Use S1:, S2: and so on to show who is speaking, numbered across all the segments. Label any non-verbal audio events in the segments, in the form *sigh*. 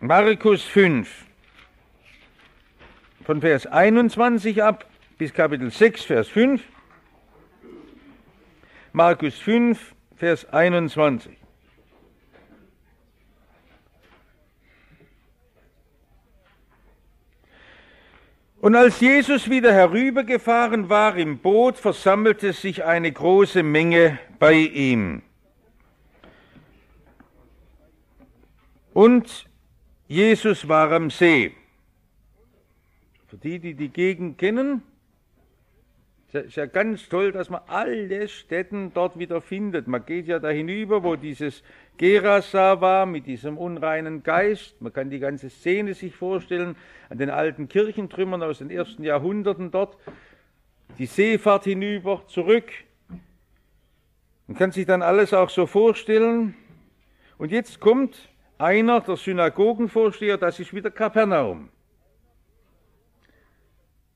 S1: Markus 5, von Vers 21 ab bis Kapitel 6, Vers 5. Markus 5, Vers 21. Und als Jesus wieder herübergefahren war im Boot, versammelte sich eine große Menge bei ihm. Und Jesus war am See. Für die, die die Gegend kennen, ist ja ganz toll, dass man alle Städten dort wieder findet. Man geht ja da hinüber, wo dieses Gerasa war mit diesem unreinen Geist. Man kann die ganze Szene sich vorstellen an den alten Kirchentrümmern aus den ersten Jahrhunderten dort. Die Seefahrt hinüber, zurück. Man kann sich dann alles auch so vorstellen. Und jetzt kommt einer der Synagogenvorsteher, das ist wieder Kapernaum.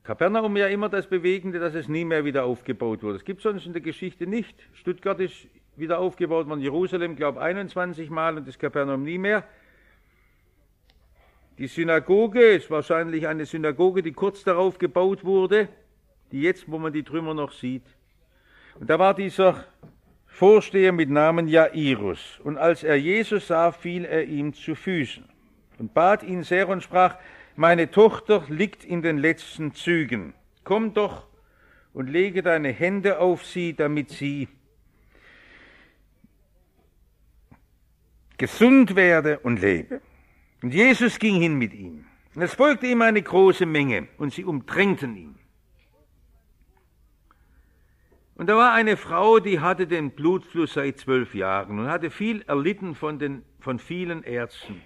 S1: Kapernaum ja immer das Bewegende, dass es nie mehr wieder aufgebaut wurde. Das gibt es sonst in der Geschichte nicht. Stuttgart ist wieder aufgebaut worden, Jerusalem, glaube ich, 21 Mal und das Kapernaum nie mehr. Die Synagoge ist wahrscheinlich eine Synagoge, die kurz darauf gebaut wurde, die jetzt, wo man die Trümmer noch sieht. Und da war dieser Vorsteher mit Namen Jairus. Und als er Jesus sah, fiel er ihm zu Füßen und bat ihn sehr und sprach, meine Tochter liegt in den letzten Zügen. Komm doch und lege deine Hände auf sie, damit sie gesund werde und lebe. Und Jesus ging hin mit ihm. Und es folgte ihm eine große Menge und sie umdrängten ihn. Und da war eine Frau, die hatte den Blutfluss seit zwölf Jahren und hatte viel erlitten von, den, von vielen Ärzten.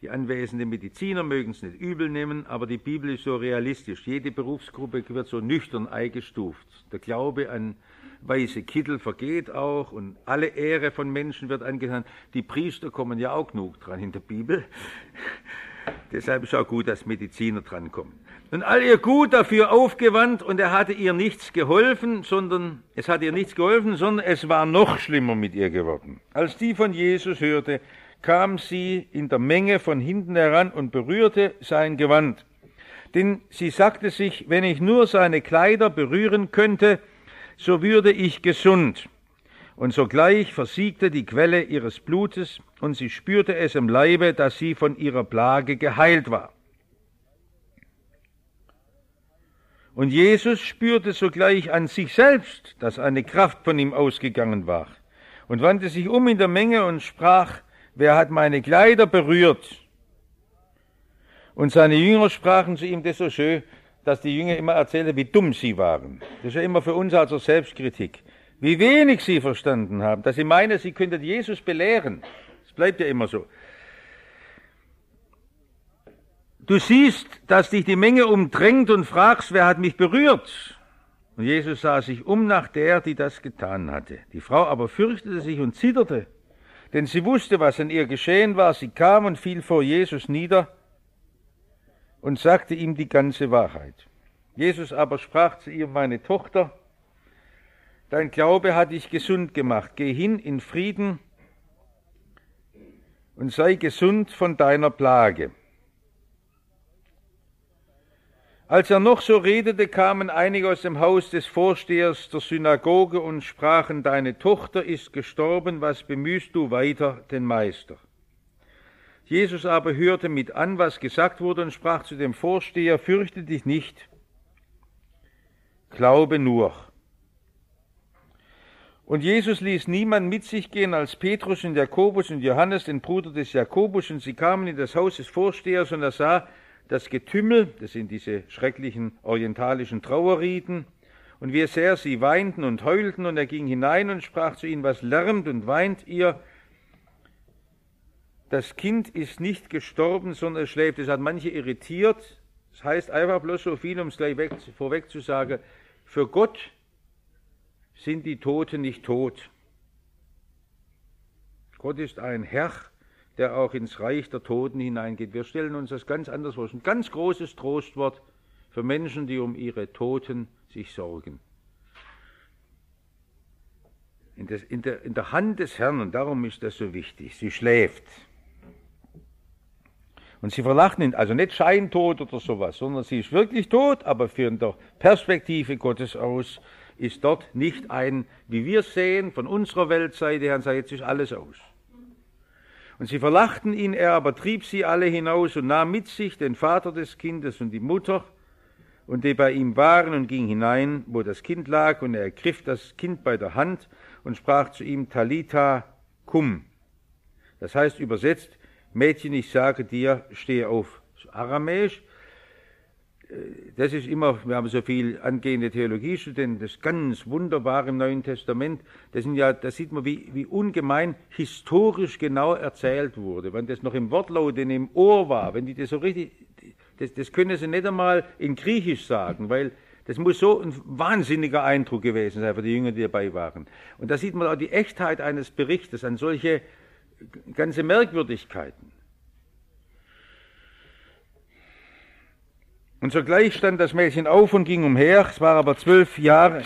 S1: Die anwesenden Mediziner mögen es nicht übel nehmen, aber die Bibel ist so realistisch. Jede Berufsgruppe wird so nüchtern eingestuft. Der Glaube an weiße Kittel vergeht auch und alle Ehre von Menschen wird angetan. Die Priester kommen ja auch genug dran in der Bibel. *laughs* Deshalb ist auch gut, dass Mediziner drankommen. Und all ihr Gut dafür aufgewandt und er hatte ihr nichts geholfen, sondern es hat ihr nichts geholfen, sondern es war noch schlimmer mit ihr geworden. Als die von Jesus hörte, kam sie in der Menge von hinten heran und berührte sein Gewand. Denn sie sagte sich, wenn ich nur seine Kleider berühren könnte, so würde ich gesund. Und sogleich versiegte die Quelle ihres Blutes, und sie spürte es im Leibe, dass sie von ihrer Plage geheilt war. Und Jesus spürte sogleich an sich selbst, dass eine Kraft von ihm ausgegangen war, und wandte sich um in der Menge und sprach, wer hat meine Kleider berührt? Und seine Jünger sprachen zu ihm, das ist so schön, dass die Jünger immer erzählen, wie dumm sie waren. Das ist ja immer für uns also Selbstkritik. Wie wenig sie verstanden haben, dass sie meinen, sie könnten Jesus belehren. Das bleibt ja immer so. Du siehst, dass dich die Menge umdrängt und fragst, wer hat mich berührt? Und Jesus sah sich um nach der, die das getan hatte. Die Frau aber fürchtete sich und zitterte denn sie wusste, was an ihr geschehen war. Sie kam und fiel vor Jesus nieder und sagte ihm die ganze Wahrheit. Jesus aber sprach zu ihr, meine Tochter, dein Glaube hat dich gesund gemacht. Geh hin in Frieden und sei gesund von deiner Plage. Als er noch so redete, kamen einige aus dem Haus des Vorstehers der Synagoge und sprachen, Deine Tochter ist gestorben, was bemühst du weiter den Meister? Jesus aber hörte mit an, was gesagt wurde, und sprach zu dem Vorsteher, Fürchte dich nicht, glaube nur. Und Jesus ließ niemand mit sich gehen als Petrus und Jakobus und Johannes, den Bruder des Jakobus, und sie kamen in das Haus des Vorstehers, und er sah, das Getümmel, das sind diese schrecklichen orientalischen Trauerriten, und wie sehr sie weinten und heulten, und er ging hinein und sprach zu ihnen, was lärmt und weint ihr? Das Kind ist nicht gestorben, sondern es schläft. Das hat manche irritiert. Das heißt einfach bloß so viel, um es gleich weg, vorweg zu sagen, für Gott sind die Toten nicht tot. Gott ist ein Herr, der auch ins Reich der Toten hineingeht. Wir stellen uns das ganz anders vor. Ein ganz großes Trostwort für Menschen, die um ihre Toten sich sorgen. In, des, in, der, in der Hand des Herrn, und darum ist das so wichtig, sie schläft. Und sie verlachten ihn, also nicht scheintot oder sowas, sondern sie ist wirklich tot, aber für der Perspektive Gottes aus ist dort nicht ein, wie wir sehen, von unserer Weltseite her, sagt, jetzt ist alles aus. Und sie verlachten ihn, er aber trieb sie alle hinaus und nahm mit sich den Vater des Kindes und die Mutter und die bei ihm waren und ging hinein, wo das Kind lag, und er ergriff das Kind bei der Hand und sprach zu ihm, Talita, cum. Das heißt übersetzt, Mädchen, ich sage dir, stehe auf. Aramäisch, das ist immer, wir haben so viel angehende Theologiestudenten, das ganz wunderbar im Neuen Testament. Das sind ja, da sieht man, wie, wie ungemein historisch genau erzählt wurde. Wenn das noch im Wortlaut in im Ohr war, wenn die das so richtig, das, das können sie nicht einmal in Griechisch sagen, weil das muss so ein wahnsinniger Eindruck gewesen sein für die Jünger, die dabei waren. Und da sieht man auch die Echtheit eines Berichtes an solche ganze Merkwürdigkeiten. Und sogleich stand das Mädchen auf und ging umher. Es war aber zwölf Jahre,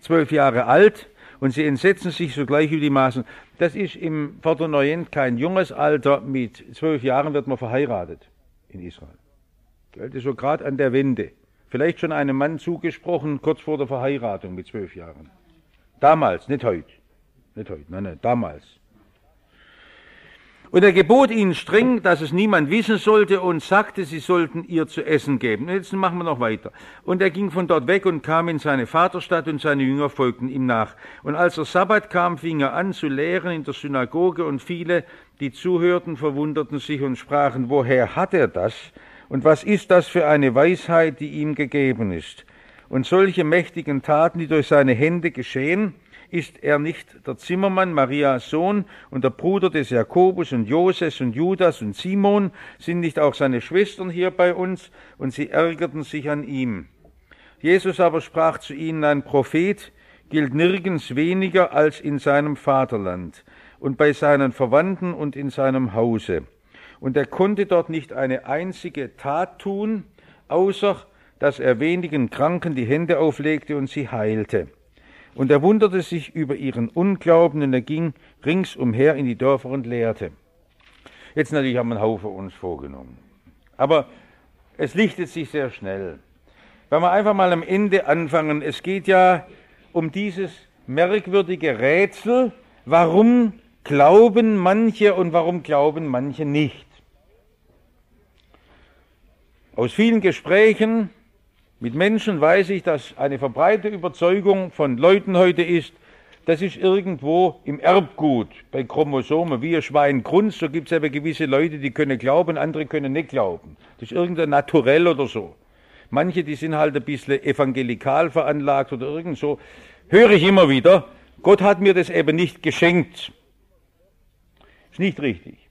S1: zwölf Jahre alt und sie entsetzten sich sogleich über die Maßen. Das ist im Vorderneuen kein junges Alter. Mit zwölf Jahren wird man verheiratet in Israel. Das ist so gerade an der Wende. Vielleicht schon einem Mann zugesprochen, kurz vor der Verheiratung mit zwölf Jahren. Damals, nicht heute. Nicht heute, nein, nein, damals. Und er gebot ihnen streng, dass es niemand wissen sollte und sagte, sie sollten ihr zu essen geben. Und jetzt machen wir noch weiter. Und er ging von dort weg und kam in seine Vaterstadt und seine Jünger folgten ihm nach. Und als der Sabbat kam, fing er an zu lehren in der Synagoge und viele, die zuhörten, verwunderten sich und sprachen, woher hat er das? Und was ist das für eine Weisheit, die ihm gegeben ist? Und solche mächtigen Taten, die durch seine Hände geschehen, ist er nicht der Zimmermann, Marias Sohn und der Bruder des Jakobus und Joses und Judas und Simon? Sind nicht auch seine Schwestern hier bei uns? Und sie ärgerten sich an ihm. Jesus aber sprach zu ihnen, ein Prophet gilt nirgends weniger als in seinem Vaterland und bei seinen Verwandten und in seinem Hause. Und er konnte dort nicht eine einzige Tat tun, außer dass er wenigen Kranken die Hände auflegte und sie heilte. Und er wunderte sich über ihren Unglauben und er ging ringsumher in die Dörfer und lehrte. Jetzt natürlich haben wir einen Haufen uns vorgenommen. Aber es lichtet sich sehr schnell. Wenn wir einfach mal am Ende anfangen, es geht ja um dieses merkwürdige Rätsel, warum glauben manche und warum glauben manche nicht. Aus vielen Gesprächen mit Menschen weiß ich, dass eine verbreitete Überzeugung von Leuten heute ist, das ist irgendwo im Erbgut bei Chromosomen, wie ein Schweingrund, so gibt es aber gewisse Leute, die können glauben, andere können nicht glauben. Das ist irgendein Naturell oder so. Manche, die sind halt ein bisschen evangelikal veranlagt oder irgend so. Höre ich immer wieder, Gott hat mir das eben nicht geschenkt. Ist nicht richtig.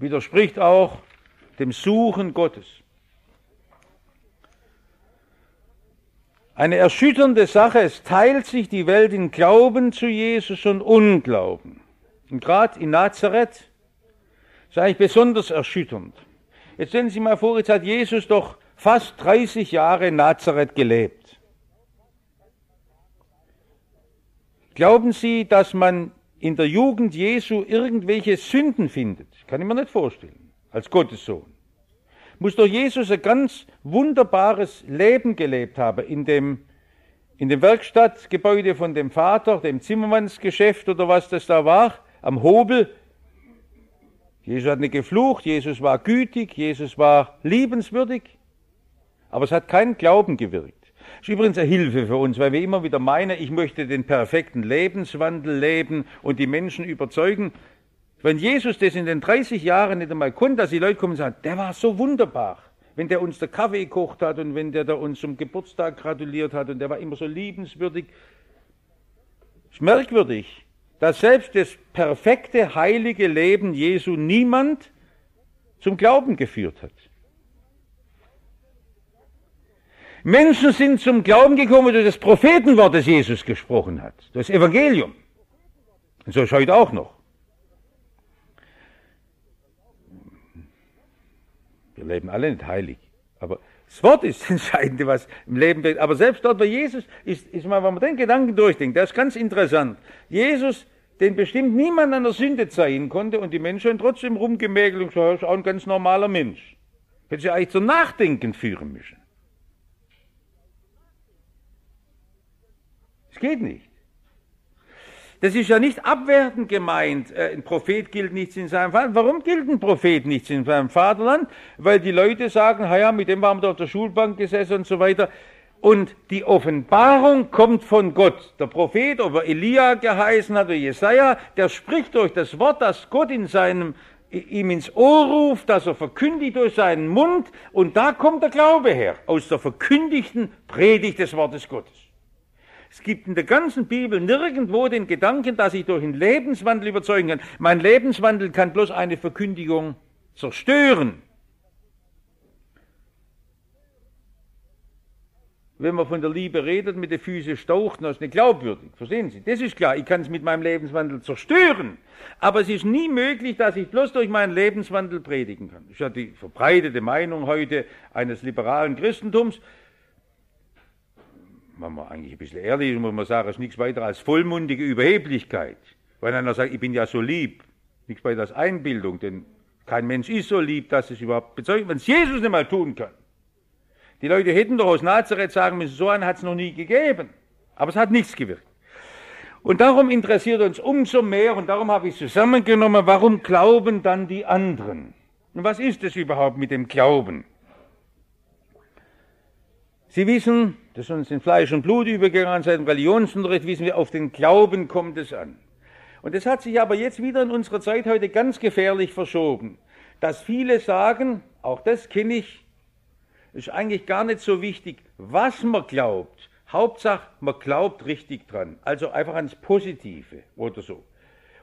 S1: Widerspricht auch dem Suchen Gottes. Eine erschütternde Sache, es teilt sich die Welt in Glauben zu Jesus und Unglauben. Und gerade in Nazareth ist eigentlich besonders erschütternd. Jetzt stellen Sie mal vor, jetzt hat Jesus doch fast 30 Jahre in Nazareth gelebt. Glauben Sie, dass man in der Jugend Jesu irgendwelche Sünden findet? Kann ich mir nicht vorstellen, als Gottes Sohn muss doch Jesus ein ganz wunderbares Leben gelebt haben in dem, in dem Werkstattgebäude von dem Vater, dem Zimmermannsgeschäft oder was das da war, am Hobel. Jesus hat nicht geflucht, Jesus war gütig, Jesus war liebenswürdig, aber es hat keinen Glauben gewirkt. Das ist übrigens eine Hilfe für uns, weil wir immer wieder meinen, ich möchte den perfekten Lebenswandel leben und die Menschen überzeugen. Wenn Jesus das in den 30 Jahren nicht einmal konnte, dass die Leute kommen und sagen, der war so wunderbar. Wenn der uns der Kaffee gekocht hat und wenn der da uns zum Geburtstag gratuliert hat und der war immer so liebenswürdig. Ist merkwürdig, dass selbst das perfekte, heilige Leben Jesu niemand zum Glauben geführt hat. Menschen sind zum Glauben gekommen durch das Prophetenwort, das Jesus gesprochen hat, das Evangelium. Und so ist heute auch noch. Wir leben alle nicht heilig. Aber das Wort ist *laughs* das Entscheidende, was im Leben wird. Aber selbst dort bei Jesus ist, ist mal, wenn man den Gedanken durchdenkt, der ist ganz interessant. Jesus den bestimmt niemand an der Sünde zeigen konnte und die Menschen trotzdem rumgemäkelt und gesagt, ist auch ein ganz normaler Mensch. Hätte sie eigentlich zum Nachdenken führen müssen. Es geht nicht. Das ist ja nicht abwertend gemeint. Äh, ein Prophet gilt nichts in seinem Vaterland. Warum gilt ein Prophet nichts in seinem Vaterland? Weil die Leute sagen, ja, mit dem waren wir auf der Schulbank gesessen und so weiter. Und die Offenbarung kommt von Gott. Der Prophet, ob er Elia geheißen hat oder Jesaja, der spricht durch das Wort, das Gott in seinem, ihm ins Ohr ruft, das er verkündigt durch seinen Mund. Und da kommt der Glaube her, aus der verkündigten Predigt des Wortes Gottes. Es gibt in der ganzen Bibel nirgendwo den Gedanken, dass ich durch einen Lebenswandel überzeugen kann. Mein Lebenswandel kann bloß eine Verkündigung zerstören. wenn man von der Liebe redet, mit den Füßen staucht, dann ist nicht glaubwürdig. Verstehen Sie? Das ist klar. Ich kann es mit meinem Lebenswandel zerstören. Aber es ist nie möglich, dass ich bloß durch meinen Lebenswandel predigen kann. Das ist ja die verbreitete Meinung heute eines liberalen Christentums. Wenn man eigentlich ein bisschen ehrlich ist, muss man sagen, es ist nichts weiter als vollmundige Überheblichkeit. Weil einer sagt, ich bin ja so lieb. Nichts weiter als Einbildung, denn kein Mensch ist so lieb, dass es überhaupt bezeugt, wenn es Jesus nicht mal tun kann. Die Leute hätten doch aus Nazareth sagen müssen, so einen hat es noch nie gegeben. Aber es hat nichts gewirkt. Und darum interessiert uns umso mehr, und darum habe ich zusammengenommen, warum glauben dann die anderen? Und was ist es überhaupt mit dem Glauben? Sie wissen, das uns in Fleisch und Blut übergegangen, seit dem Religionsunterricht wissen wir, auf den Glauben kommt es an. Und das hat sich aber jetzt wieder in unserer Zeit heute ganz gefährlich verschoben, dass viele sagen, auch das kenne ich, ist eigentlich gar nicht so wichtig, was man glaubt. Hauptsache, man glaubt richtig dran. Also einfach ans Positive oder so.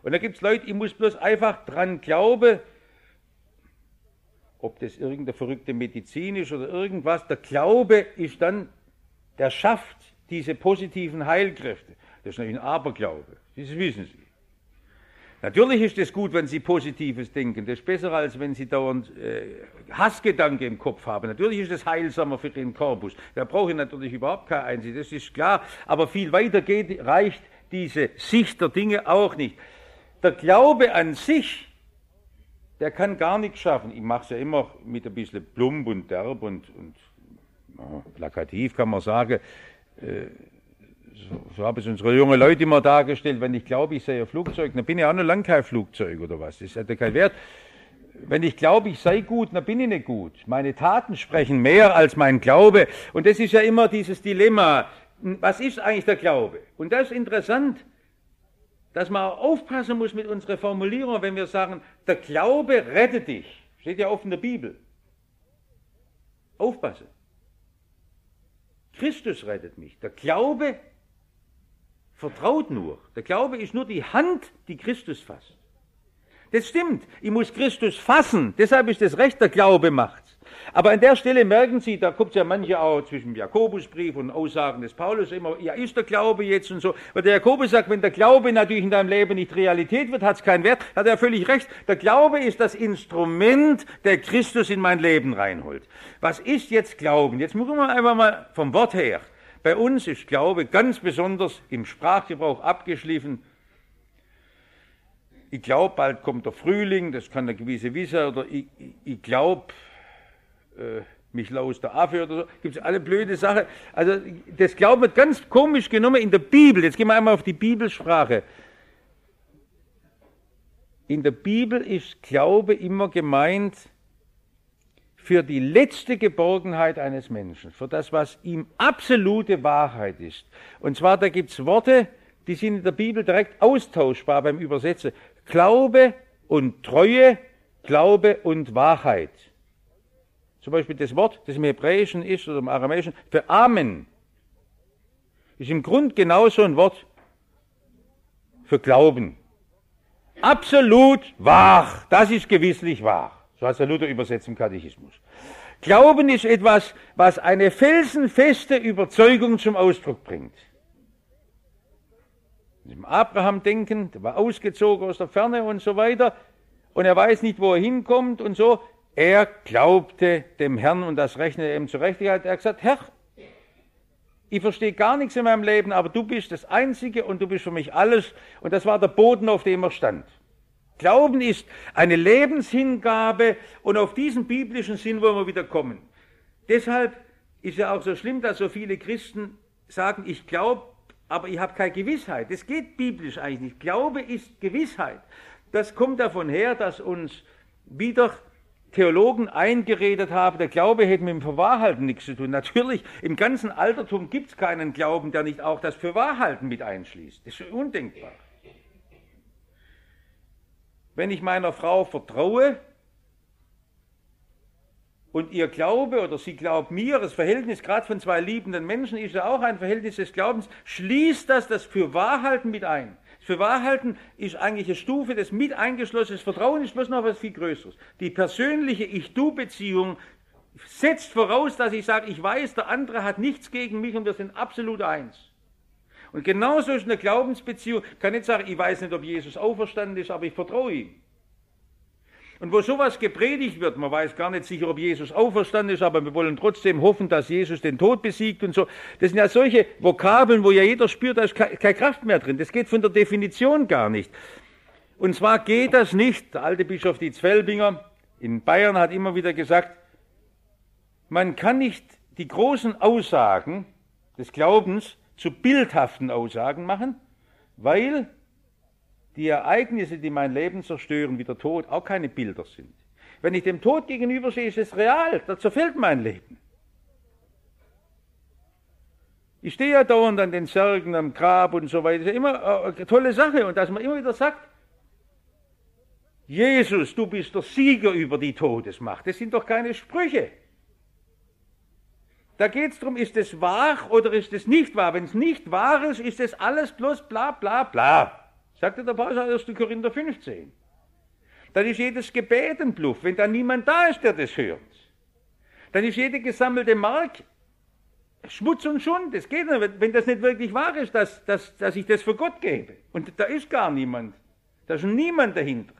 S1: Und da gibt es Leute, ich muss bloß einfach dran glauben, ob das irgendeine verrückte Medizin ist oder irgendwas. Der Glaube ist dann, der schafft diese positiven Heilkräfte. Das ist natürlich ein Aberglaube. Das wissen Sie. Natürlich ist es gut, wenn Sie Positives denken. Das ist besser, als wenn Sie dauernd äh, Hassgedanken im Kopf haben. Natürlich ist es heilsamer für den Korpus. Da brauche ich natürlich überhaupt keine Einsicht, das ist klar. Aber viel weiter geht, reicht diese Sicht der Dinge auch nicht. Der Glaube an sich, der kann gar nichts schaffen. Ich mache es ja immer mit ein bisschen plump und derb und, und plakativ, kann man sagen. Äh, so, so haben es unsere jungen Leute immer dargestellt, wenn ich glaube, ich sei ein Flugzeug, dann bin ich auch noch lang kein Flugzeug oder was. Das ja keinen Wert. Wenn ich glaube, ich sei gut, dann bin ich nicht gut. Meine Taten sprechen mehr als mein Glaube. Und das ist ja immer dieses Dilemma. Was ist eigentlich der Glaube? Und das ist interessant, dass man auch aufpassen muss mit unserer Formulierung, wenn wir sagen, der Glaube rettet dich. Steht ja oft in der Bibel. Aufpassen. Christus rettet mich. Der Glaube vertraut nur. Der Glaube ist nur die Hand, die Christus fasst. Das stimmt. Ich muss Christus fassen. Deshalb ist das Recht, der Glaube macht. Aber an der Stelle merken Sie, da kommt ja manche auch zwischen Jakobusbrief und Aussagen des Paulus immer, ja, ist der Glaube jetzt und so. Weil der Jakobus sagt, wenn der Glaube natürlich in deinem Leben nicht Realität wird, hat es keinen Wert, hat er völlig recht. Der Glaube ist das Instrument, der Christus in mein Leben reinholt. Was ist jetzt Glauben? Jetzt gucken wir einfach mal vom Wort her. Bei uns ist Glaube ganz besonders im Sprachgebrauch abgeschliffen. Ich glaube, bald kommt der Frühling, das kann eine gewisse Wisse, oder ich, ich, ich glaube, äh, mich laus der Affe oder so. Gibt es alle blöde Sachen. Also das Glauben wird ganz komisch genommen in der Bibel. Jetzt gehen wir einmal auf die Bibelsprache. In der Bibel ist Glaube immer gemeint, für die letzte Geborgenheit eines Menschen, für das, was ihm absolute Wahrheit ist. Und zwar, da gibt es Worte, die sind in der Bibel direkt austauschbar beim Übersetzen. Glaube und Treue, Glaube und Wahrheit. Zum Beispiel das Wort, das im Hebräischen ist oder im Aramäischen, für Amen, ist im Grund genauso ein Wort für Glauben. Absolut wahr, das ist gewisslich wahr. So hat es der Luther übersetzt im Katechismus. Glauben ist etwas, was eine felsenfeste Überzeugung zum Ausdruck bringt. Im Abraham denken, der war ausgezogen aus der Ferne und so weiter, und er weiß nicht, wo er hinkommt und so. Er glaubte dem Herrn und das rechnete ihm zur Rechtigkeit. Er hat gesagt, Herr, Ich verstehe gar nichts in meinem Leben, aber du bist das Einzige und du bist für mich alles. Und das war der Boden, auf dem er stand. Glauben ist eine Lebenshingabe und auf diesen biblischen Sinn wollen wir wieder kommen. Deshalb ist ja auch so schlimm, dass so viele Christen sagen, ich glaube, aber ich habe keine Gewissheit. Das geht biblisch eigentlich nicht. Glaube ist Gewissheit. Das kommt davon her, dass uns wieder Theologen eingeredet haben, der Glaube hätte mit dem Verwahrhalten nichts zu tun. Natürlich, im ganzen Altertum gibt es keinen Glauben, der nicht auch das Verwahrhalten mit einschließt. Das ist undenkbar. Wenn ich meiner Frau vertraue, und ihr Glaube oder sie glaubt mir, das Verhältnis gerade von zwei liebenden Menschen ist ja auch ein Verhältnis des Glaubens, schließt das das für Wahrhalten mit ein. Für Wahrhalten ist eigentlich eine Stufe des mit eingeschlossenes Vertrauen ist bloß noch was viel Größeres. Die persönliche Ich-Du-Beziehung setzt voraus, dass ich sage, ich weiß, der andere hat nichts gegen mich und wir sind absolut eins. Und genauso ist eine Glaubensbeziehung, ich kann nicht sagen, ich weiß nicht, ob Jesus auferstanden ist, aber ich vertraue ihm. Und wo sowas gepredigt wird, man weiß gar nicht sicher, ob Jesus auferstanden ist, aber wir wollen trotzdem hoffen, dass Jesus den Tod besiegt und so. Das sind ja solche Vokabeln, wo ja jeder spürt, da ist keine Kraft mehr drin. Das geht von der Definition gar nicht. Und zwar geht das nicht, der alte Bischof Dietz Felbinger in Bayern hat immer wieder gesagt, man kann nicht die großen Aussagen des Glaubens zu bildhaften Aussagen machen, weil die Ereignisse, die mein Leben zerstören, wie der Tod, auch keine Bilder sind. Wenn ich dem Tod gegenübersehe, ist es real, da zerfällt mein Leben. Ich stehe ja dauernd an den Särgen, am Grab und so weiter. Das ist immer eine tolle Sache. Und dass man immer wieder sagt, Jesus, du bist der Sieger über die Todesmacht. Das sind doch keine Sprüche. Da geht es darum, ist es wahr oder ist es nicht wahr? Wenn es nicht wahr ist, ist es alles bloß bla bla bla. Sagte der Paulus 1. Korinther 15. Dann ist jedes Gebet ein Bluff, wenn da niemand da ist, der das hört. Dann ist jede gesammelte Mark Schmutz und Schund. Das geht nicht, wenn das nicht wirklich wahr ist, dass, dass, dass ich das für Gott gebe. Und da ist gar niemand. Da ist niemand dahinter.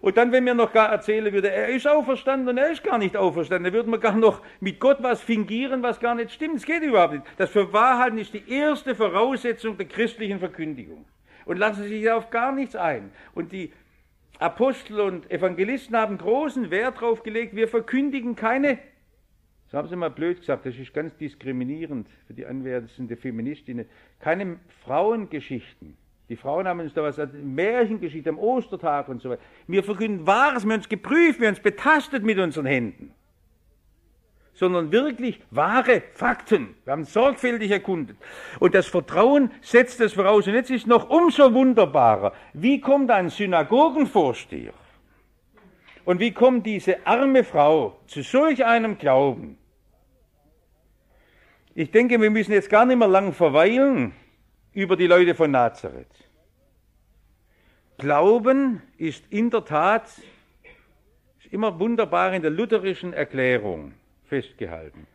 S1: Und dann, wenn mir noch gar erzählen würde, er ist auferstanden und er ist gar nicht auferstanden, dann würde man gar noch mit Gott was fingieren, was gar nicht stimmt. Das geht überhaupt nicht. Das für Wahrhalten ist die erste Voraussetzung der christlichen Verkündigung und lassen sich auf gar nichts ein. Und die Apostel und Evangelisten haben großen Wert darauf gelegt, wir verkündigen keine, das haben sie mal blöd gesagt, das ist ganz diskriminierend für die anwärtende Feministinnen, keine Frauengeschichten. Die Frauen haben uns da was Märchengeschichte am Ostertag und so weiter. Wir verkünden Wahres, wir haben uns geprüft, wir haben uns betastet mit unseren Händen sondern wirklich wahre Fakten. Wir haben sorgfältig erkundet. Und das Vertrauen setzt das voraus. Und jetzt ist noch umso wunderbarer, wie kommt ein Synagogenvorsteher und wie kommt diese arme Frau zu solch einem Glauben? Ich denke, wir müssen jetzt gar nicht mehr lang verweilen über die Leute von Nazareth. Glauben ist in der Tat ist immer wunderbar in der lutherischen Erklärung festgehalten.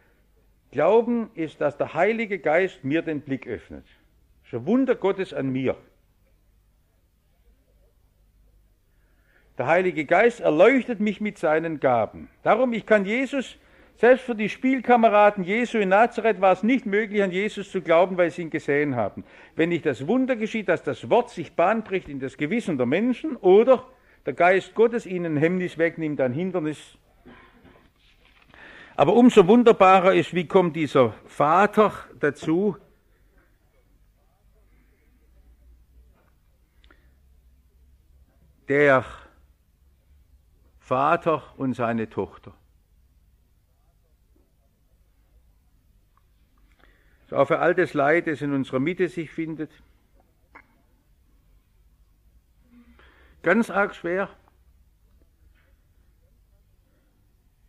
S1: Glauben ist, dass der Heilige Geist mir den Blick öffnet. Das ist ein Wunder Gottes an mir. Der Heilige Geist erleuchtet mich mit seinen Gaben. Darum, ich kann Jesus, selbst für die Spielkameraden Jesu in Nazareth war es nicht möglich, an Jesus zu glauben, weil sie ihn gesehen haben. Wenn nicht das Wunder geschieht, dass das Wort sich bahnbricht in das Gewissen der Menschen oder der Geist Gottes ihnen Hemmnis wegnimmt, ein Hindernis aber umso wunderbarer ist, wie kommt dieser Vater dazu, der Vater und seine Tochter. So auch für all das Leid, das in unserer Mitte sich findet. Ganz arg schwer.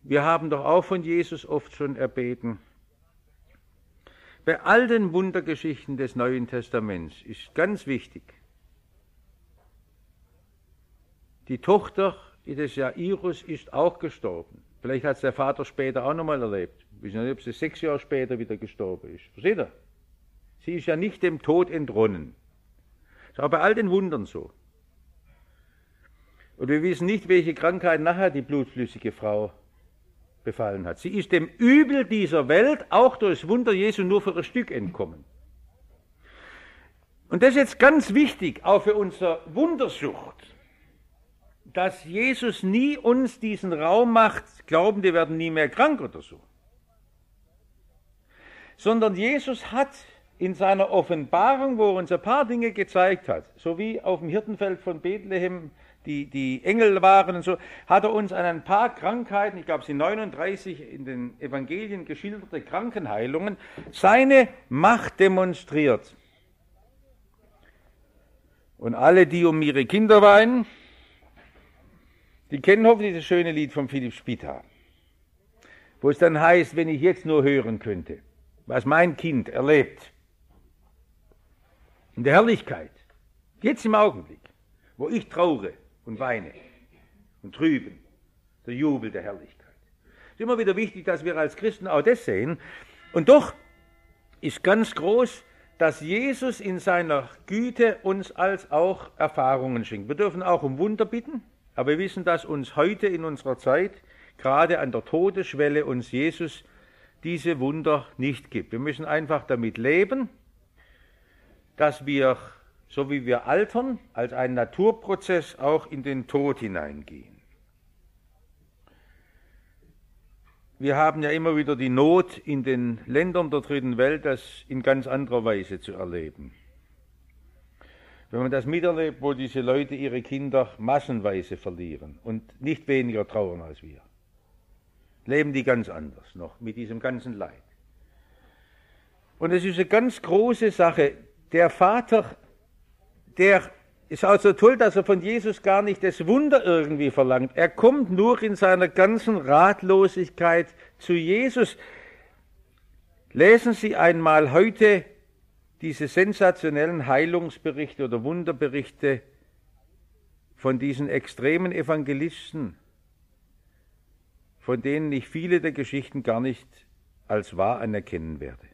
S1: Wir haben doch auch von Jesus oft schon erbeten. Bei all den Wundergeschichten des Neuen Testaments ist ganz wichtig, die Tochter des Jairus ist auch gestorben. Vielleicht hat es der Vater später auch nochmal erlebt. Ich weiß nicht, ob sie sechs Jahre später wieder gestorben ist. Versteht ihr? Sie ist ja nicht dem Tod entronnen. Das ist auch bei all den Wundern so. Und wir wissen nicht, welche Krankheit nachher die blutflüssige Frau befallen hat. Sie ist dem Übel dieser Welt auch durchs Wunder Jesu nur für ein Stück entkommen. Und das ist jetzt ganz wichtig, auch für unsere Wundersucht, dass Jesus nie uns diesen Raum macht, glauben, die werden nie mehr krank oder so. Sondern Jesus hat in seiner Offenbarung, wo er uns ein paar Dinge gezeigt hat, so wie auf dem Hirtenfeld von Bethlehem die, die Engel waren und so, hat er uns an ein paar Krankheiten, ich glaube es sind 39 in den Evangelien geschilderte Krankenheilungen, seine Macht demonstriert. Und alle, die um ihre Kinder weinen, die kennen hoffentlich das schöne Lied von Philipp Spitta, wo es dann heißt, wenn ich jetzt nur hören könnte, was mein Kind erlebt, in der Herrlichkeit, jetzt im Augenblick, wo ich traure und weine und trüben, der Jubel der Herrlichkeit. Es ist immer wieder wichtig, dass wir als Christen auch das sehen. Und doch ist ganz groß, dass Jesus in seiner Güte uns als auch Erfahrungen schenkt. Wir dürfen auch um Wunder bitten, aber wir wissen, dass uns heute in unserer Zeit, gerade an der Todesschwelle, uns Jesus diese Wunder nicht gibt. Wir müssen einfach damit leben, dass wir, so wie wir altern, als ein Naturprozess auch in den Tod hineingehen. Wir haben ja immer wieder die Not in den Ländern der dritten Welt, das in ganz anderer Weise zu erleben. Wenn man das miterlebt, wo diese Leute ihre Kinder massenweise verlieren und nicht weniger trauern als wir, leben die ganz anders noch mit diesem ganzen Leid. Und es ist eine ganz große Sache, der Vater, der ist also toll, dass er von Jesus gar nicht das Wunder irgendwie verlangt. Er kommt nur in seiner ganzen Ratlosigkeit zu Jesus. Lesen Sie einmal heute diese sensationellen Heilungsberichte oder Wunderberichte von diesen extremen Evangelisten, von denen ich viele der Geschichten gar nicht als wahr anerkennen werde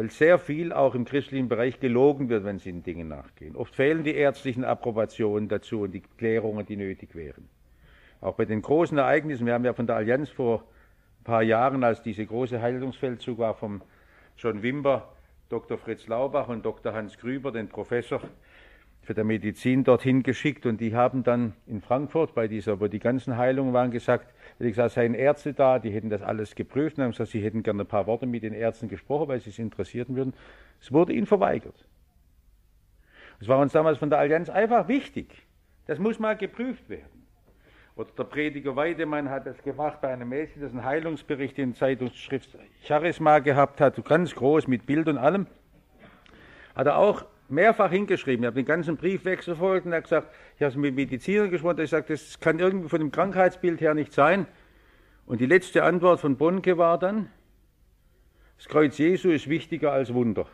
S1: weil sehr viel auch im christlichen Bereich gelogen wird, wenn sie den Dingen nachgehen. Oft fehlen die ärztlichen Approbationen dazu und die Klärungen, die nötig wären. Auch bei den großen Ereignissen, wir haben ja von der Allianz vor ein paar Jahren, als diese große Heilungsfeldzug war, vom John Wimber, Dr. Fritz Laubach und Dr. Hans Grüber, den Professor für die Medizin, dorthin geschickt und die haben dann in Frankfurt bei dieser, wo die ganzen Heilungen waren, gesagt, wie gesagt, seien Ärzte da, die hätten das alles geprüft und haben gesagt, sie hätten gerne ein paar Worte mit den Ärzten gesprochen, weil sie es interessierten würden. Es wurde ihnen verweigert. Es war uns damals von der Allianz einfach wichtig. Das muss mal geprüft werden. Oder der Prediger Weidemann hat das gemacht bei einem Mädchen, das einen Heilungsbericht in Zeitungsschrift Charisma gehabt hat, ganz groß mit Bild und allem. Hat er auch mehrfach hingeschrieben. Ich habe den ganzen Brief wegverfolgt und er hat gesagt, ich habe mit Medizinern gesprochen, ich sagte, das kann irgendwie von dem Krankheitsbild her nicht sein. Und die letzte Antwort von Bonke war dann, das Kreuz Jesu ist wichtiger als Wunder.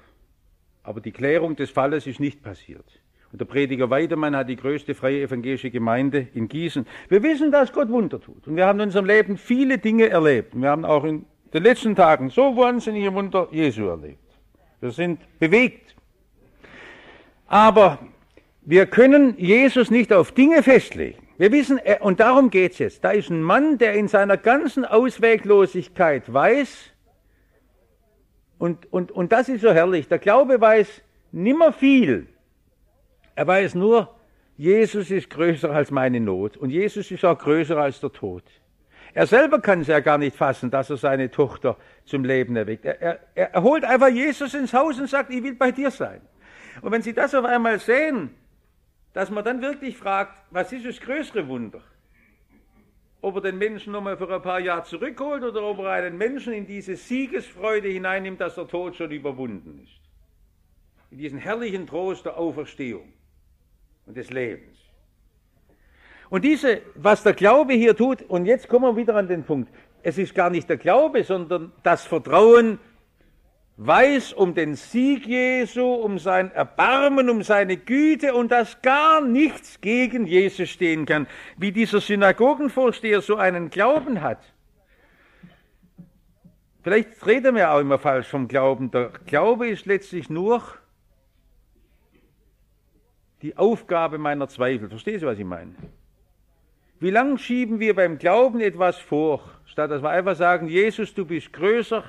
S1: Aber die Klärung des Falles ist nicht passiert. Und der Prediger Weidemann hat die größte freie evangelische Gemeinde in Gießen. Wir wissen, dass Gott Wunder tut. Und wir haben in unserem Leben viele Dinge erlebt. Wir haben auch in den letzten Tagen so wahnsinnige Wunder Jesu erlebt. Wir sind bewegt aber wir können Jesus nicht auf Dinge festlegen. Wir wissen, und darum geht es jetzt, da ist ein Mann, der in seiner ganzen Ausweglosigkeit weiß, und, und, und das ist so herrlich, der Glaube weiß nimmer viel. Er weiß nur, Jesus ist größer als meine Not und Jesus ist auch größer als der Tod. Er selber kann es ja gar nicht fassen, dass er seine Tochter zum Leben erweckt. Er, er, er holt einfach Jesus ins Haus und sagt, ich will bei dir sein. Und wenn Sie das auf einmal sehen, dass man dann wirklich fragt, was ist das größere Wunder? Ob er den Menschen nochmal für ein paar Jahre zurückholt oder ob er einen Menschen in diese Siegesfreude hineinnimmt, dass der Tod schon überwunden ist. In diesen herrlichen Trost der Auferstehung und des Lebens. Und diese, was der Glaube hier tut, und jetzt kommen wir wieder an den Punkt, es ist gar nicht der Glaube, sondern das Vertrauen weiß um den Sieg Jesu, um sein Erbarmen, um seine Güte und dass gar nichts gegen Jesus stehen kann, wie dieser Synagogenvorsteher so einen Glauben hat. Vielleicht reden wir auch immer falsch vom Glauben. Der Glaube ist letztlich nur die Aufgabe meiner Zweifel. Verstehst du, was ich meine? Wie lange schieben wir beim Glauben etwas vor, statt dass wir einfach sagen, Jesus, du bist größer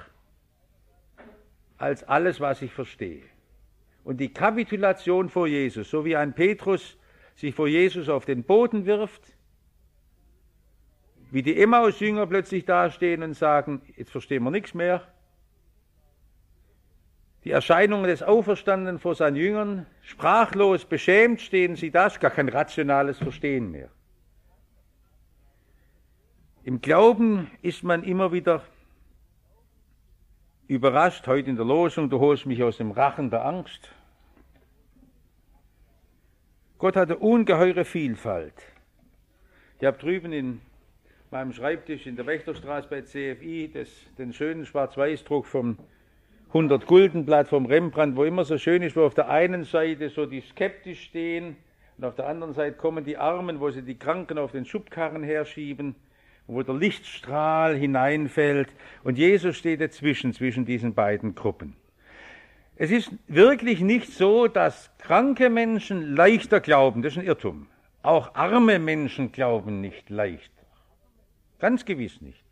S1: als alles, was ich verstehe. Und die Kapitulation vor Jesus, so wie ein Petrus sich vor Jesus auf den Boden wirft, wie die Emmaus-Jünger plötzlich dastehen und sagen, jetzt verstehen wir nichts mehr. Die Erscheinungen des Auferstandenen vor seinen Jüngern, sprachlos, beschämt stehen sie da, gar kein rationales Verstehen mehr. Im Glauben ist man immer wieder überrascht, heute in der Losung, du holst mich aus dem Rachen der Angst. Gott hat eine ungeheure Vielfalt. Ich habe drüben in meinem Schreibtisch in der Wächterstraße bei CFI das, den schönen Schwarz-Weiß-Druck vom 100-Gulden-Blatt vom Rembrandt, wo immer so schön ist, wo auf der einen Seite so die skeptisch stehen und auf der anderen Seite kommen die Armen, wo sie die Kranken auf den Schubkarren herschieben wo der Lichtstrahl hineinfällt und Jesus steht dazwischen, zwischen diesen beiden Gruppen. Es ist wirklich nicht so, dass kranke Menschen leichter glauben, das ist ein Irrtum. Auch arme Menschen glauben nicht leichter. Ganz gewiss nicht.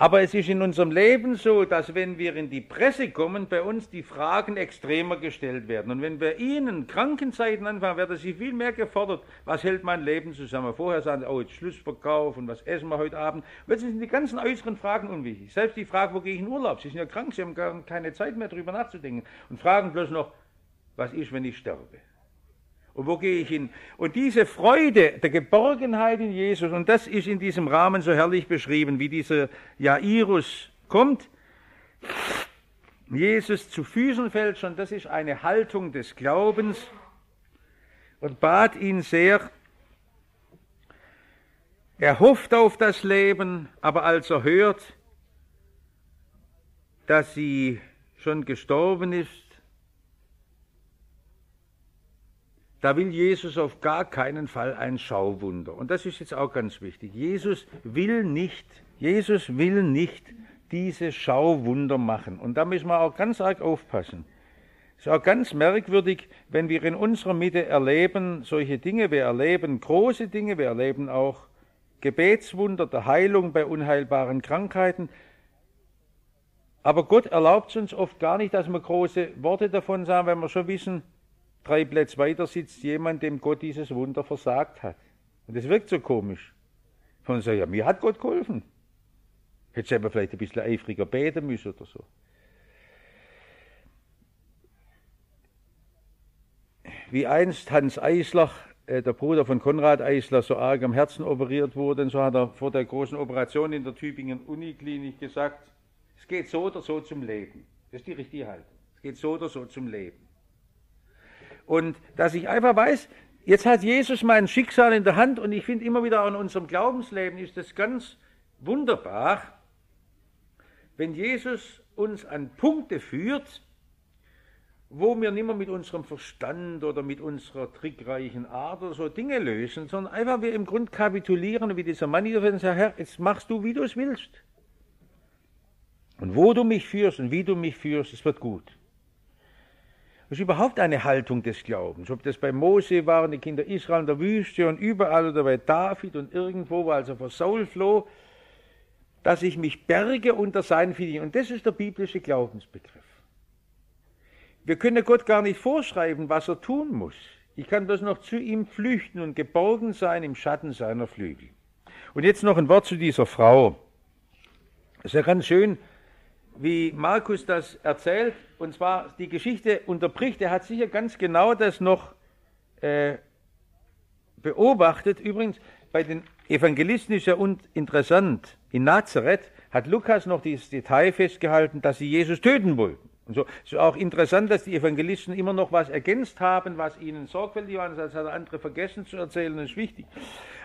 S1: Aber es ist in unserem Leben so, dass wenn wir in die Presse kommen, bei uns die Fragen extremer gestellt werden. Und wenn bei Ihnen Krankenzeiten anfangen, werden Sie viel mehr gefordert, was hält mein Leben zusammen. Vorher sagen Sie, oh, jetzt Schlussverkauf und was essen wir heute Abend. Jetzt sind die ganzen äußeren Fragen unwichtig. Selbst die Frage, wo gehe ich in Urlaub? Sie sind ja krank, Sie haben gar keine Zeit mehr darüber nachzudenken. Und fragen bloß noch, was ist, wenn ich sterbe? Und wo gehe ich hin? Und diese Freude der Geborgenheit in Jesus, und das ist in diesem Rahmen so herrlich beschrieben, wie dieser Jairus kommt, Jesus zu Füßen fällt schon, das ist eine Haltung des Glaubens und bat ihn sehr. Er hofft auf das Leben, aber als er hört, dass sie schon gestorben ist, Da will Jesus auf gar keinen Fall ein Schauwunder. Und das ist jetzt auch ganz wichtig. Jesus will nicht, Jesus will nicht diese Schauwunder machen. Und da müssen wir auch ganz arg aufpassen. Es ist auch ganz merkwürdig, wenn wir in unserer Mitte erleben solche Dinge. Wir erleben große Dinge, wir erleben auch Gebetswunder der Heilung bei unheilbaren Krankheiten. Aber Gott erlaubt es uns oft gar nicht, dass wir große Worte davon sagen, wenn wir schon wissen, Drei Plätze weiter sitzt jemand, dem Gott dieses Wunder versagt hat. Und das wirkt so komisch. Von so, ja, mir hat Gott geholfen. Hätte aber vielleicht ein bisschen eifriger beten müssen oder so. Wie einst Hans Eislach, äh, der Bruder von Konrad Eisler, so arg am Herzen operiert wurde, so hat er vor der großen Operation in der Tübingen Uniklinik gesagt, es geht so oder so zum Leben. Das ist die richtige Haltung. Es geht so oder so zum Leben. Und dass ich einfach weiß, jetzt hat Jesus mein Schicksal in der Hand und ich finde immer wieder in unserem Glaubensleben ist es ganz wunderbar, wenn Jesus uns an Punkte führt, wo wir nicht mehr mit unserem Verstand oder mit unserer trickreichen Art oder so Dinge lösen, sondern einfach wir im Grund kapitulieren, wie dieser Mann hier und sagen, Herr, jetzt machst du, wie du es willst. Und wo du mich führst und wie du mich führst, es wird gut. Das ist überhaupt eine Haltung des Glaubens. Ob das bei Mose waren, die Kinder Israel in der Wüste und überall oder bei David und irgendwo, wo also vor Saul floh, dass ich mich berge unter seinen Fittichen. Und das ist der biblische Glaubensbegriff. Wir können Gott gar nicht vorschreiben, was er tun muss. Ich kann bloß noch zu ihm flüchten und geborgen sein im Schatten seiner Flügel. Und jetzt noch ein Wort zu dieser Frau. Es ist ja ganz schön, wie Markus das erzählt, und zwar die Geschichte unterbricht, er hat sicher ganz genau das noch äh, beobachtet. Übrigens, bei den Evangelisten ist ja interessant, in Nazareth hat Lukas noch dieses Detail festgehalten, dass sie Jesus töten wollten. Und so ist auch interessant, dass die Evangelisten immer noch was ergänzt haben, was ihnen sorgfältig war, das hat der andere vergessen zu erzählen, das ist wichtig.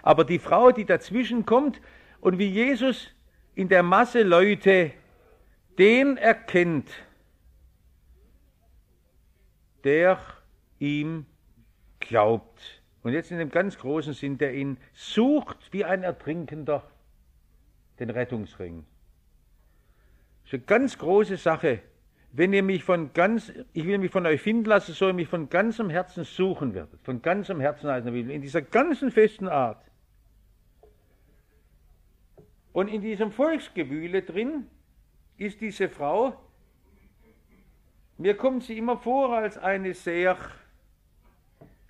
S1: Aber die Frau, die dazwischen kommt und wie Jesus in der Masse Leute den erkennt, der ihm glaubt. Und jetzt in dem ganz großen Sinn, der ihn sucht wie ein Ertrinkender den Rettungsring. Das ist eine ganz große Sache. Wenn ihr mich von ganz, ich will mich von euch finden lassen, soll ihr mich von ganzem Herzen suchen werdet. Von ganzem Herzen heißen in dieser ganzen festen Art. Und in diesem Volksgewühle drin ist diese Frau, mir kommt sie immer vor als eine sehr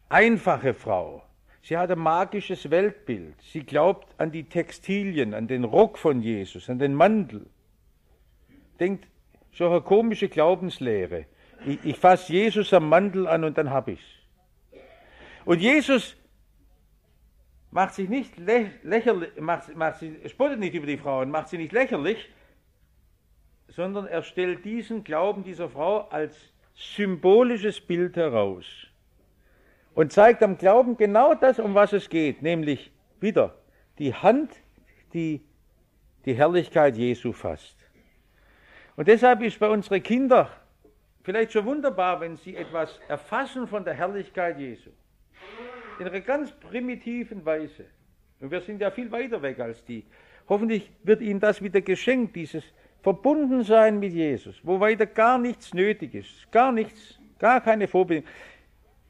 S1: einfache Frau. Sie hat ein magisches Weltbild. Sie glaubt an die Textilien, an den Rock von Jesus, an den Mantel. Denkt, schon eine komische Glaubenslehre. Ich, ich fasse Jesus am Mantel an und dann hab ich's. Und Jesus macht sich nicht lächerlich, macht, macht sie, spottet nicht über die Frau und macht sie nicht lächerlich, sondern er stellt diesen Glauben dieser Frau als symbolisches Bild heraus und zeigt am Glauben genau das, um was es geht, nämlich wieder die Hand, die die Herrlichkeit Jesu fasst. Und deshalb ist bei unseren Kindern vielleicht schon wunderbar, wenn sie etwas erfassen von der Herrlichkeit Jesu. In einer ganz primitiven Weise. Und wir sind ja viel weiter weg als die. Hoffentlich wird ihnen das wieder geschenkt, dieses Verbundensein mit Jesus, wo weiter gar nichts nötig ist, gar nichts, gar keine Vorbedingung.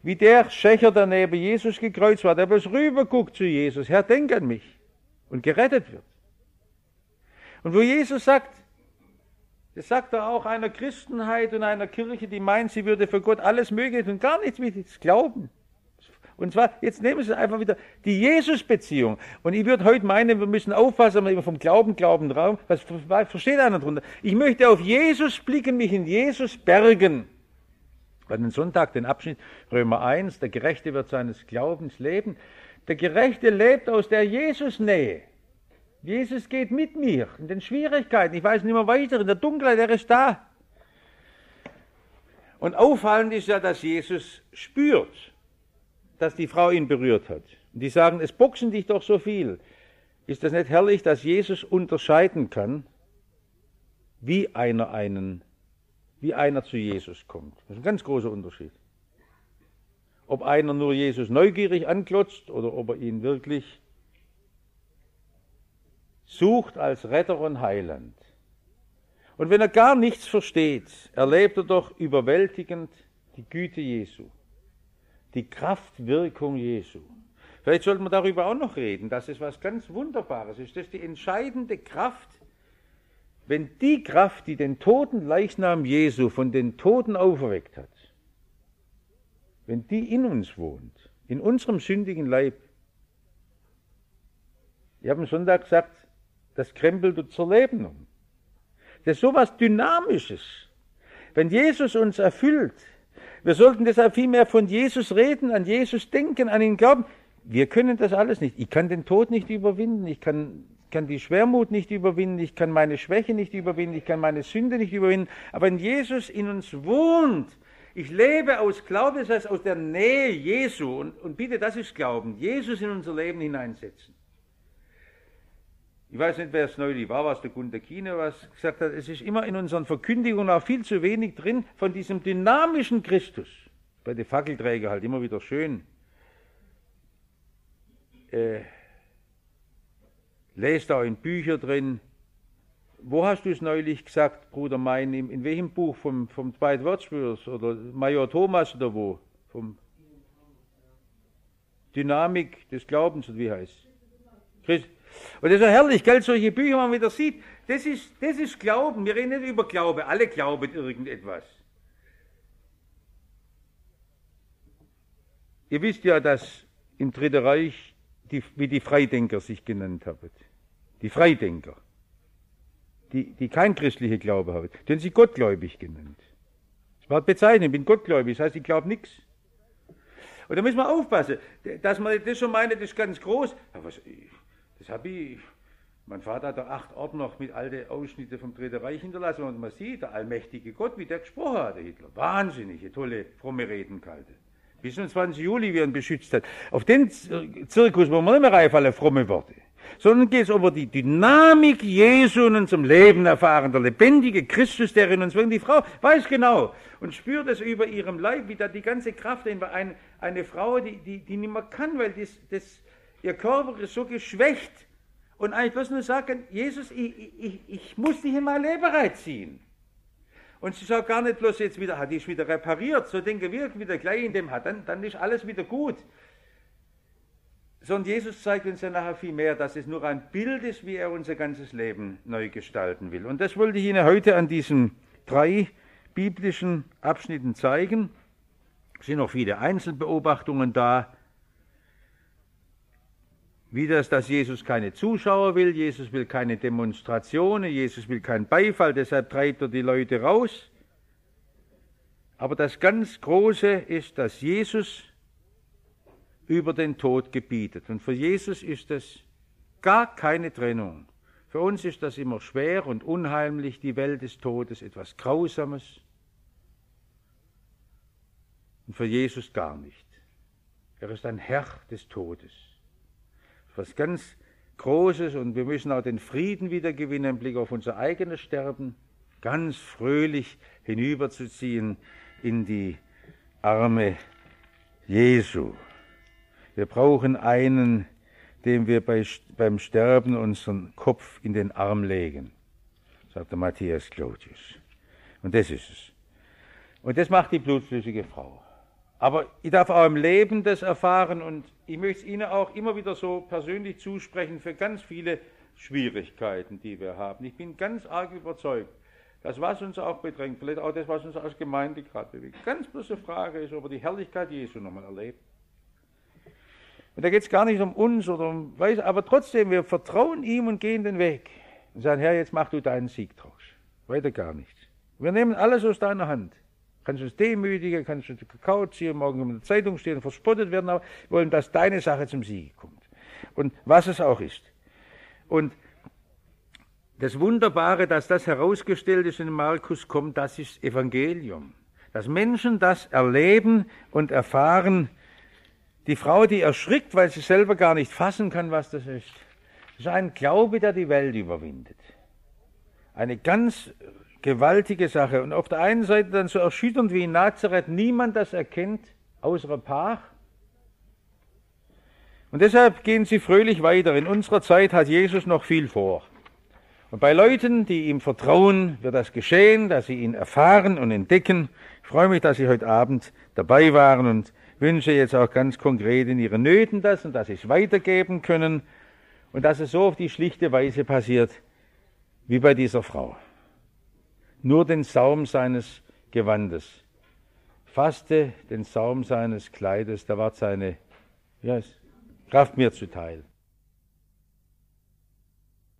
S1: Wie der Schächer, der neben Jesus gekreuzt war, der bloß rüberguckt zu Jesus, Herr, denk an mich und gerettet wird. Und wo Jesus sagt, das sagt er auch einer Christenheit und einer Kirche, die meint, sie würde für Gott alles Mögliche und gar nichts mit Glauben. Und zwar, jetzt nehmen Sie einfach wieder die Jesus-Beziehung. Und ich würde heute meinen, wir müssen aufpassen, wenn wir vom Glauben, Glauben, Raum, was versteht einer darunter? Ich möchte auf Jesus blicken, mich in Jesus bergen. Bei den Sonntag, den Abschnitt Römer 1, der Gerechte wird seines Glaubens leben. Der Gerechte lebt aus der Jesus-Nähe. Jesus geht mit mir in den Schwierigkeiten. Ich weiß nicht mehr weiter, in der Dunkelheit, er ist da. Und auffallend ist ja, dass Jesus spürt, dass die Frau ihn berührt hat. Und die sagen, es boxen dich doch so viel. Ist das nicht herrlich, dass Jesus unterscheiden kann, wie einer einen, wie einer zu Jesus kommt? Das ist ein ganz großer Unterschied. Ob einer nur Jesus neugierig anklotzt oder ob er ihn wirklich sucht als Retter und Heiland. Und wenn er gar nichts versteht, erlebt er doch überwältigend die Güte Jesu, die Kraftwirkung Jesu. Vielleicht sollten wir darüber auch noch reden, dass es was ganz Wunderbares ist. Das ist die entscheidende Kraft, wenn die Kraft, die den toten Leichnam Jesu von den Toten auferweckt hat, wenn die in uns wohnt, in unserem sündigen Leib. Ich habe am Sonntag gesagt, das krempelt unser Leben um. Das ist sowas Dynamisches. Wenn Jesus uns erfüllt, wir sollten deshalb viel mehr von Jesus reden, an Jesus denken, an ihn glauben. Wir können das alles nicht. Ich kann den Tod nicht überwinden, ich kann, kann die Schwermut nicht überwinden, ich kann meine Schwäche nicht überwinden, ich kann meine Sünde nicht überwinden. Aber wenn Jesus in uns wohnt, ich lebe aus Glauben, das heißt aus der Nähe Jesu. Und, und bitte, das ist Glauben. Jesus in unser Leben hineinsetzen. Ich weiß nicht, wer es neulich war, was der Gunter Kiene was gesagt hat. Es ist immer in unseren Verkündigungen auch viel zu wenig drin von diesem dynamischen Christus. Bei den Fackelträgern halt immer wieder schön. Äh, lest auch in Bücher drin. Wo hast du es neulich gesagt, Bruder Mein? In, in welchem Buch? Vom, vom Dwight Wordsworth oder Major Thomas oder wo? Vom Dynamik des Glaubens, oder wie heißt Christ, und das ist ja herrlich, gell, solche Bücher, man wieder sieht, das ist, das ist Glauben. Wir reden nicht über Glaube, alle glauben irgendetwas. Ihr wisst ja, dass im Dritten Reich, die, wie die Freidenker sich genannt haben. Die Freidenker, die, die kein christlicher Glaube haben, die haben sie gottgläubig genannt. Das war bezeichnet, ich bin gottgläubig, das heißt, ich glaube nichts. Und da müssen wir aufpassen, dass man das schon meint, das ist ganz groß. Aber was, das habe ich. Mein Vater hat da acht Orte noch mit alten Ausschnitte vom Dritten Reich hinterlassen und man sieht, der allmächtige Gott, wie der gesprochen hat, der Hitler. Wahnsinnige, tolle, fromme Reden kalte. Bis zum 20. Juli, wie er ihn beschützt hat. Auf den Zirkus, wo man nicht mehr reinfallen, fromme Worte. Sondern geht es über die Dynamik Jesu in unserem Leben erfahren. Der lebendige Christus, der in uns wirkt. Die Frau weiß genau und spürt es über ihrem Leib, wie da die ganze Kraft, eine, eine Frau, die, die, die nicht mehr kann, weil das, das ihr Körper ist so geschwächt und eigentlich bloß nur sagen, Jesus, ich, ich, ich muss dich in mein Leben reinziehen. Und sie sagt gar nicht bloß jetzt wieder, hat die wieder repariert, so denke wir wieder gleich in dem hat, dann, dann ist alles wieder gut. sondern Jesus zeigt uns ja nachher viel mehr, dass es nur ein Bild ist, wie er unser ganzes Leben neu gestalten will. Und das wollte ich Ihnen heute an diesen drei biblischen Abschnitten zeigen. Es sind noch viele Einzelbeobachtungen da. Wie das, dass Jesus keine Zuschauer will, Jesus will keine Demonstrationen, Jesus will keinen Beifall, deshalb treibt er die Leute raus. Aber das ganz Große ist, dass Jesus über den Tod gebietet. Und für Jesus ist das gar keine Trennung. Für uns ist das immer schwer und unheimlich, die Welt des Todes, etwas Grausames. Und für Jesus gar nicht. Er ist ein Herr des Todes. Was ganz Großes und wir müssen auch den Frieden wiedergewinnen im Blick auf unser eigenes Sterben, ganz fröhlich hinüberzuziehen in die Arme Jesu. Wir brauchen einen, dem wir bei, beim Sterben unseren Kopf in den Arm legen, sagte Matthias Claudius. Und das ist es. Und das macht die blutflüssige Frau. Aber ich darf auch im Leben das erfahren und ich möchte es Ihnen auch immer wieder so persönlich zusprechen für ganz viele Schwierigkeiten, die wir haben. Ich bin ganz arg überzeugt, das, was uns auch bedrängt, vielleicht auch das, was uns als Gemeinde gerade bewegt. Ganz bloße Frage ist, ob wir die Herrlichkeit Jesu nochmal erleben. Und da geht es gar nicht um uns oder um, weiß, aber trotzdem, wir vertrauen ihm und gehen den Weg. Und sagen, Herr, jetzt mach du deinen Sieg draus. Weiter gar nichts. Wir nehmen alles aus deiner Hand. Kannst uns demütigen, kannst uns Kakao ziehen, morgen in der Zeitung stehen, verspottet werden, aber wir wollen, dass deine Sache zum Sieg kommt. Und was es auch ist. Und das Wunderbare, dass das herausgestellt ist in Markus kommt, das ist Evangelium. Dass Menschen das erleben und erfahren. Die Frau, die erschrickt, weil sie selber gar nicht fassen kann, was das ist. Das ist ein Glaube, der die Welt überwindet. Eine ganz gewaltige Sache. Und auf der einen Seite dann so erschütternd wie in Nazareth niemand das erkennt, außer ein paar. Und deshalb gehen sie fröhlich weiter. In unserer Zeit hat Jesus noch viel vor. Und bei Leuten, die ihm vertrauen, wird das geschehen, dass sie ihn erfahren und entdecken. Ich freue mich, dass Sie heute Abend dabei waren und wünsche jetzt auch ganz konkret in Ihren Nöten das und dass Sie es weitergeben können und dass es so auf die schlichte Weise passiert, wie bei dieser Frau. Nur den Saum seines Gewandes. Fasste den Saum seines Kleides, da war seine ja, Kraft mir zuteil.